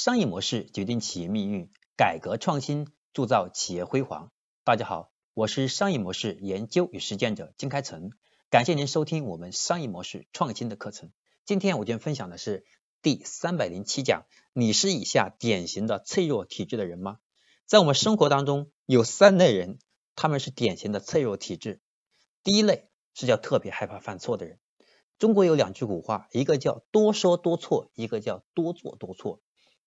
商业模式决定企业命运，改革创新铸造企业辉煌。大家好，我是商业模式研究与实践者金开成，感谢您收听我们商业模式创新的课程。今天我将分享的是第三百零七讲：你是以下典型的脆弱体质的人吗？在我们生活当中，有三类人，他们是典型的脆弱体质。第一类是叫特别害怕犯错的人。中国有两句古话，一个叫多说多错，一个叫多做多错。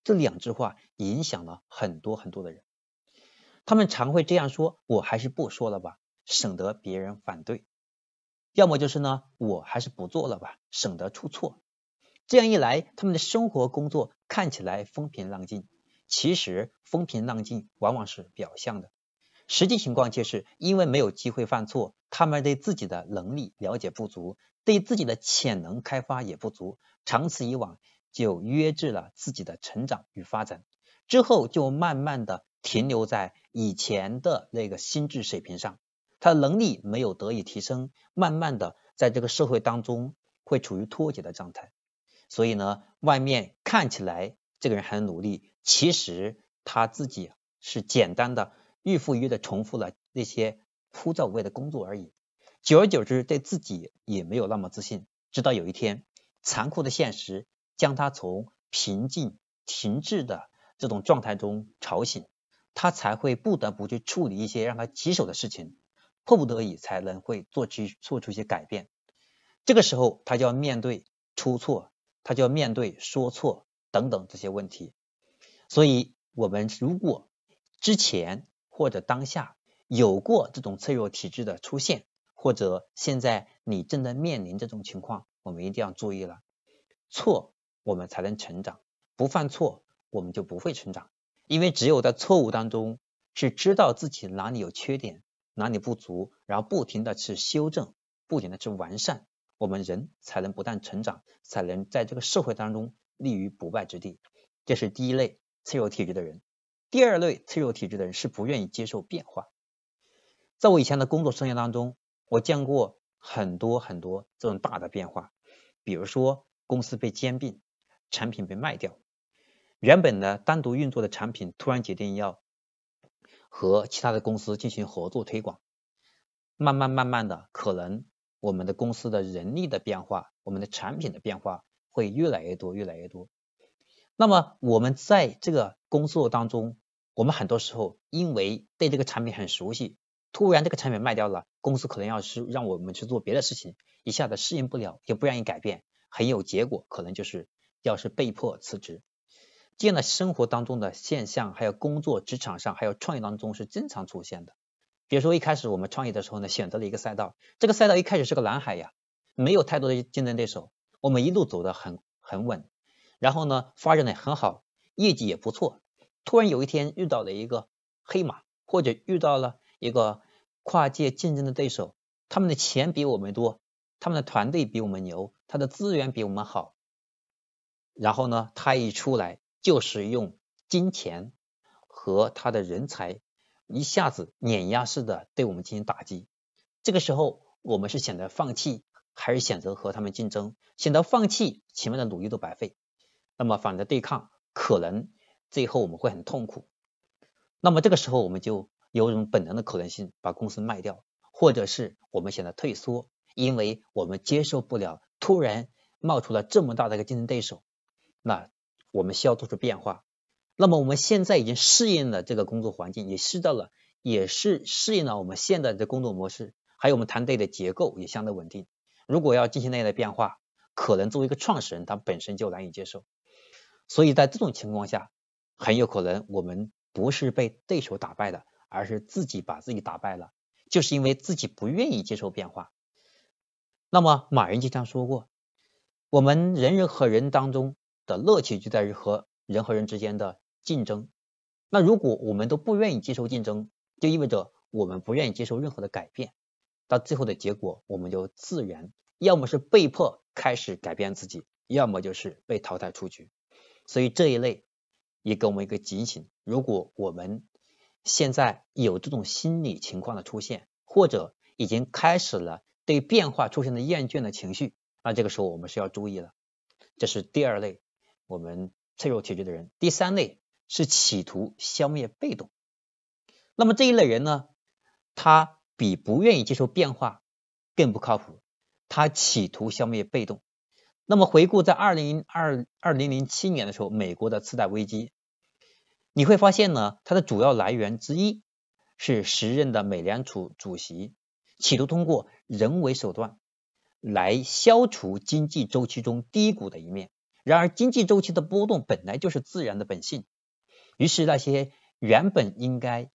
这两句话影响了很多很多的人，他们常会这样说：“我还是不说了吧，省得别人反对；要么就是呢，我还是不做了吧，省得出错。”这样一来，他们的生活工作看起来风平浪静，其实风平浪静往往是表象的，实际情况却是因为没有机会犯错，他们对自己的能力了解不足。对自己的潜能开发也不足，长此以往就约制了自己的成长与发展，之后就慢慢的停留在以前的那个心智水平上，他的能力没有得以提升，慢慢的在这个社会当中会处于脱节的状态。所以呢，外面看起来这个人很努力，其实他自己是简单的日复一日的重复了那些枯燥无味的工作而已。久而久之，对自己也没有那么自信。直到有一天，残酷的现实将他从平静停滞的这种状态中吵醒，他才会不得不去处理一些让他棘手的事情，迫不得已才能会做出做出一些改变。这个时候，他就要面对出错，他就要面对说错等等这些问题。所以，我们如果之前或者当下有过这种脆弱体质的出现，或者现在你正在面临这种情况，我们一定要注意了。错，我们才能成长；不犯错，我们就不会成长。因为只有在错误当中，是知道自己哪里有缺点，哪里不足，然后不停的去修正，不停的去完善，我们人才能不断成长，才能在这个社会当中立于不败之地。这是第一类脆弱体质的人。第二类脆弱体质的人是不愿意接受变化。在我以前的工作生涯当中，我见过很多很多这种大的变化，比如说公司被兼并，产品被卖掉，原本呢单独运作的产品突然决定要和其他的公司进行合作推广，慢慢慢慢的，可能我们的公司的人力的变化，我们的产品的变化会越来越多，越来越多。那么我们在这个工作当中，我们很多时候因为对这个产品很熟悉。突然这个产品卖掉了，公司可能要是让我们去做别的事情，一下子适应不了，也不愿意改变，很有结果，可能就是要是被迫辞职。这样的生活当中的现象，还有工作职场上，还有创业当中是经常出现的。比如说一开始我们创业的时候呢，选择了一个赛道，这个赛道一开始是个蓝海呀，没有太多的竞争对手，我们一路走得很很稳，然后呢发展的很好，业绩也不错。突然有一天遇到了一个黑马，或者遇到了。一个跨界竞争的对手，他们的钱比我们多，他们的团队比我们牛，他的资源比我们好。然后呢，他一出来就是用金钱和他的人才，一下子碾压式的对我们进行打击。这个时候，我们是选择放弃，还是选择和他们竞争？选择放弃，前面的努力都白费。那么反着对抗，可能最后我们会很痛苦。那么这个时候，我们就。有一种本能的可能性，把公司卖掉，或者是我们选择退缩，因为我们接受不了突然冒出了这么大的一个竞争对手，那我们需要做出变化。那么我们现在已经适应了这个工作环境，也适到了，也是适应了我们现在的工作模式，还有我们团队的结构也相对稳定。如果要进行那样的变化，可能作为一个创始人，他本身就难以接受。所以在这种情况下，很有可能我们不是被对手打败的。而是自己把自己打败了，就是因为自己不愿意接受变化。那么马云经常说过，我们人人和人当中的乐趣就在于和人和人之间的竞争。那如果我们都不愿意接受竞争，就意味着我们不愿意接受任何的改变。到最后的结果，我们就自然要么是被迫开始改变自己，要么就是被淘汰出局。所以这一类也给我们一个警醒：如果我们现在有这种心理情况的出现，或者已经开始了对变化出现的厌倦的情绪，那这个时候我们是要注意了。这是第二类我们脆弱体质的人。第三类是企图消灭被动。那么这一类人呢，他比不愿意接受变化更不靠谱，他企图消灭被动。那么回顾在二零二二零零七年的时候，美国的次贷危机，你会发现呢，它的主要来源之一是时任的美联储主席企图通过人为手段来消除经济周期中低谷的一面。然而，经济周期的波动本来就是自然的本性，于是那些原本应该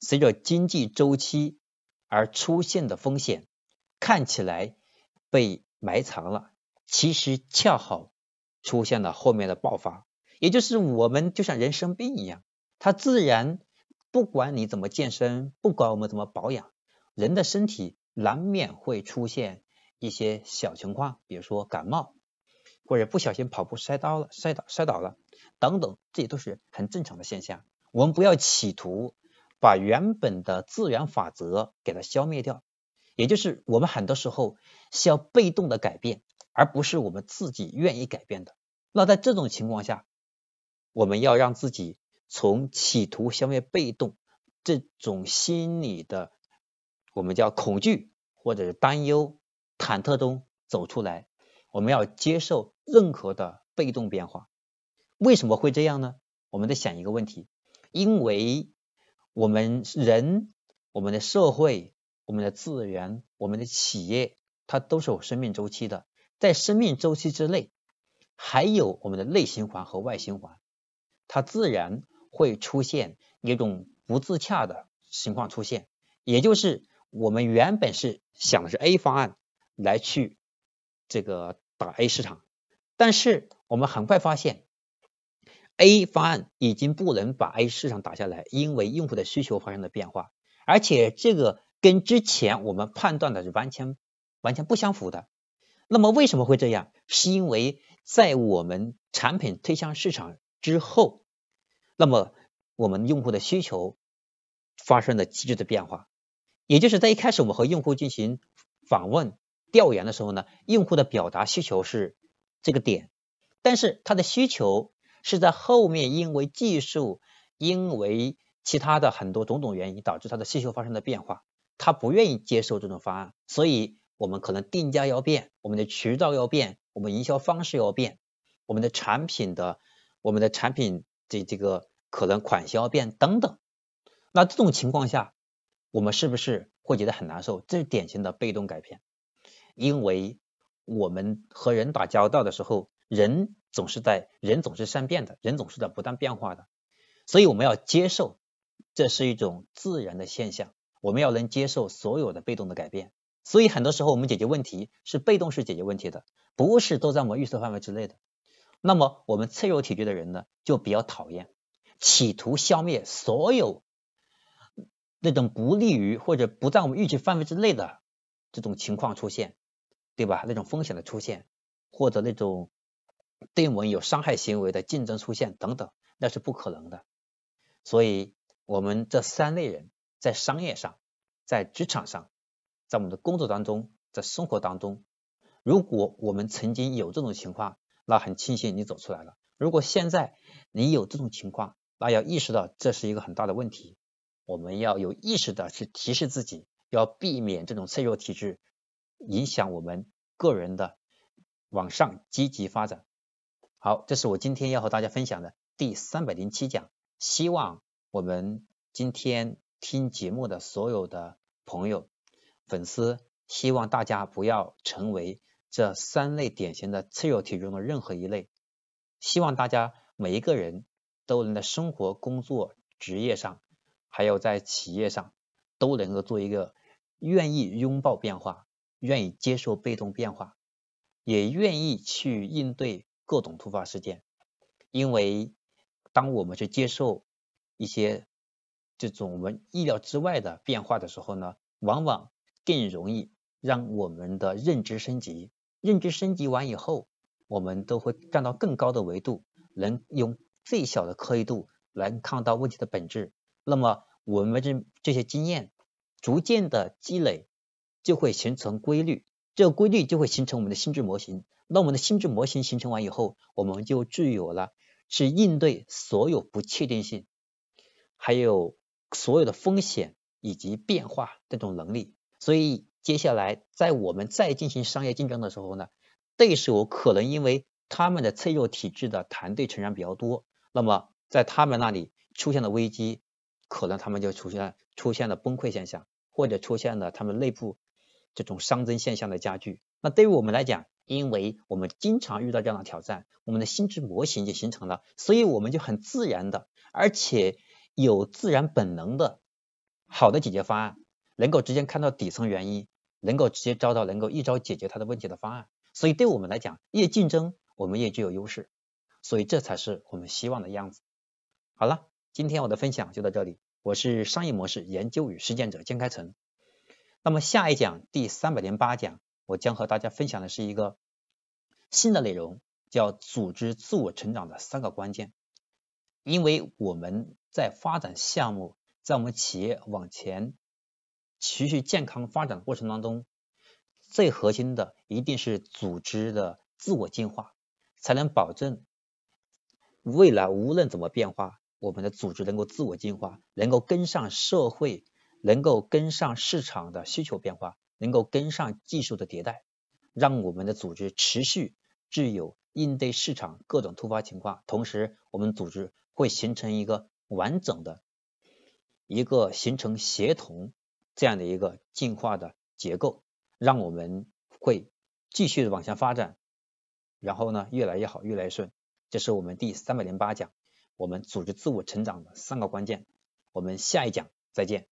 随着经济周期而出现的风险，看起来被埋藏了。其实恰好出现了后面的爆发，也就是我们就像人生病一样，它自然不管你怎么健身，不管我们怎么保养，人的身体难免会出现一些小情况，比如说感冒，或者不小心跑步摔倒了、摔倒、摔倒了等等，这些都是很正常的现象。我们不要企图把原本的自然法则给它消灭掉，也就是我们很多时候是要被动的改变。而不是我们自己愿意改变的。那在这种情况下，我们要让自己从企图消灭被动这种心理的，我们叫恐惧或者是担忧、忐忑中走出来。我们要接受任何的被动变化。为什么会这样呢？我们得想一个问题：因为我们人、我们的社会、我们的资源、我们的企业，它都是有生命周期的。在生命周期之内，还有我们的内循环和外循环，它自然会出现一种不自洽的情况出现，也就是我们原本是想的是 A 方案来去这个打 A 市场，但是我们很快发现 A 方案已经不能把 A 市场打下来，因为用户的需求发生了变化，而且这个跟之前我们判断的是完全完全不相符的。那么为什么会这样？是因为在我们产品推向市场之后，那么我们用户的需求发生了急剧的变化。也就是在一开始我们和用户进行访问调研的时候呢，用户的表达需求是这个点，但是他的需求是在后面因为技术、因为其他的很多种种原因导致他的需求发生了变化，他不愿意接受这种方案，所以。我们可能定价要变，我们的渠道要变，我们营销方式要变，我们的产品的我们的产品这这个可能款型要变等等。那这种情况下，我们是不是会觉得很难受？这是典型的被动改变，因为我们和人打交道的时候，人总是在人总是善变的，人总是在不断变化的，所以我们要接受这是一种自然的现象，我们要能接受所有的被动的改变。所以很多时候我们解决问题是被动式解决问题的，不是都在我们预测范围之内的。那么我们脆弱体质的人呢，就比较讨厌，企图消灭所有那种不利于或者不在我们预期范围之内的这种情况出现，对吧？那种风险的出现，或者那种对我们有伤害行为的竞争出现等等，那是不可能的。所以，我们这三类人在商业上，在职场上。在我们的工作当中，在生活当中，如果我们曾经有这种情况，那很庆幸你走出来了。如果现在你有这种情况，那要意识到这是一个很大的问题，我们要有意识的去提示自己，要避免这种脆弱体质影响我们个人的往上积极发展。好，这是我今天要和大家分享的第三百零七讲。希望我们今天听节目的所有的朋友。粉丝希望大家不要成为这三类典型的脆弱体中的任何一类，希望大家每一个人都能在生活、工作、职业上，还有在企业上，都能够做一个愿意拥抱变化、愿意接受被动变化，也愿意去应对各种突发事件。因为当我们去接受一些这种我们意料之外的变化的时候呢，往往更容易让我们的认知升级，认知升级完以后，我们都会站到更高的维度，能用最小的颗粒度来看到问题的本质。那么，我们这这些经验逐渐的积累，就会形成规律，这个规律就会形成我们的心智模型。那我们的心智模型形成完以后，我们就具有了去应对所有不确定性，还有所有的风险以及变化这种能力。所以接下来在我们再进行商业竞争的时候呢，对手可能因为他们的脆弱体质的团队成员比较多，那么在他们那里出现了危机，可能他们就出现出现了崩溃现象，或者出现了他们内部这种熵增现象的加剧。那对于我们来讲，因为我们经常遇到这样的挑战，我们的心智模型就形成了，所以我们就很自然的，而且有自然本能的好的解决方案，能够直接看到底层原因，能够直接找到能够一招解决它的问题的方案。所以对我们来讲，越竞争，我们越具有优势。所以这才是我们希望的样子。好了，今天我的分享就到这里。我是商业模式研究与实践者江开成。那么下一讲第三百零八讲。我将和大家分享的是一个新的内容，叫组织自我成长的三个关键。因为我们在发展项目，在我们企业往前持续健康发展的过程当中，最核心的一定是组织的自我进化，才能保证未来无论怎么变化，我们的组织能够自我进化，能够跟上社会，能够跟上市场的需求变化。能够跟上技术的迭代，让我们的组织持续具有应对市场各种突发情况，同时我们组织会形成一个完整的、一个形成协同这样的一个进化的结构，让我们会继续的往下发展，然后呢越来越好，越来越顺。这是我们第三百零八讲，我们组织自我成长的三个关键。我们下一讲再见。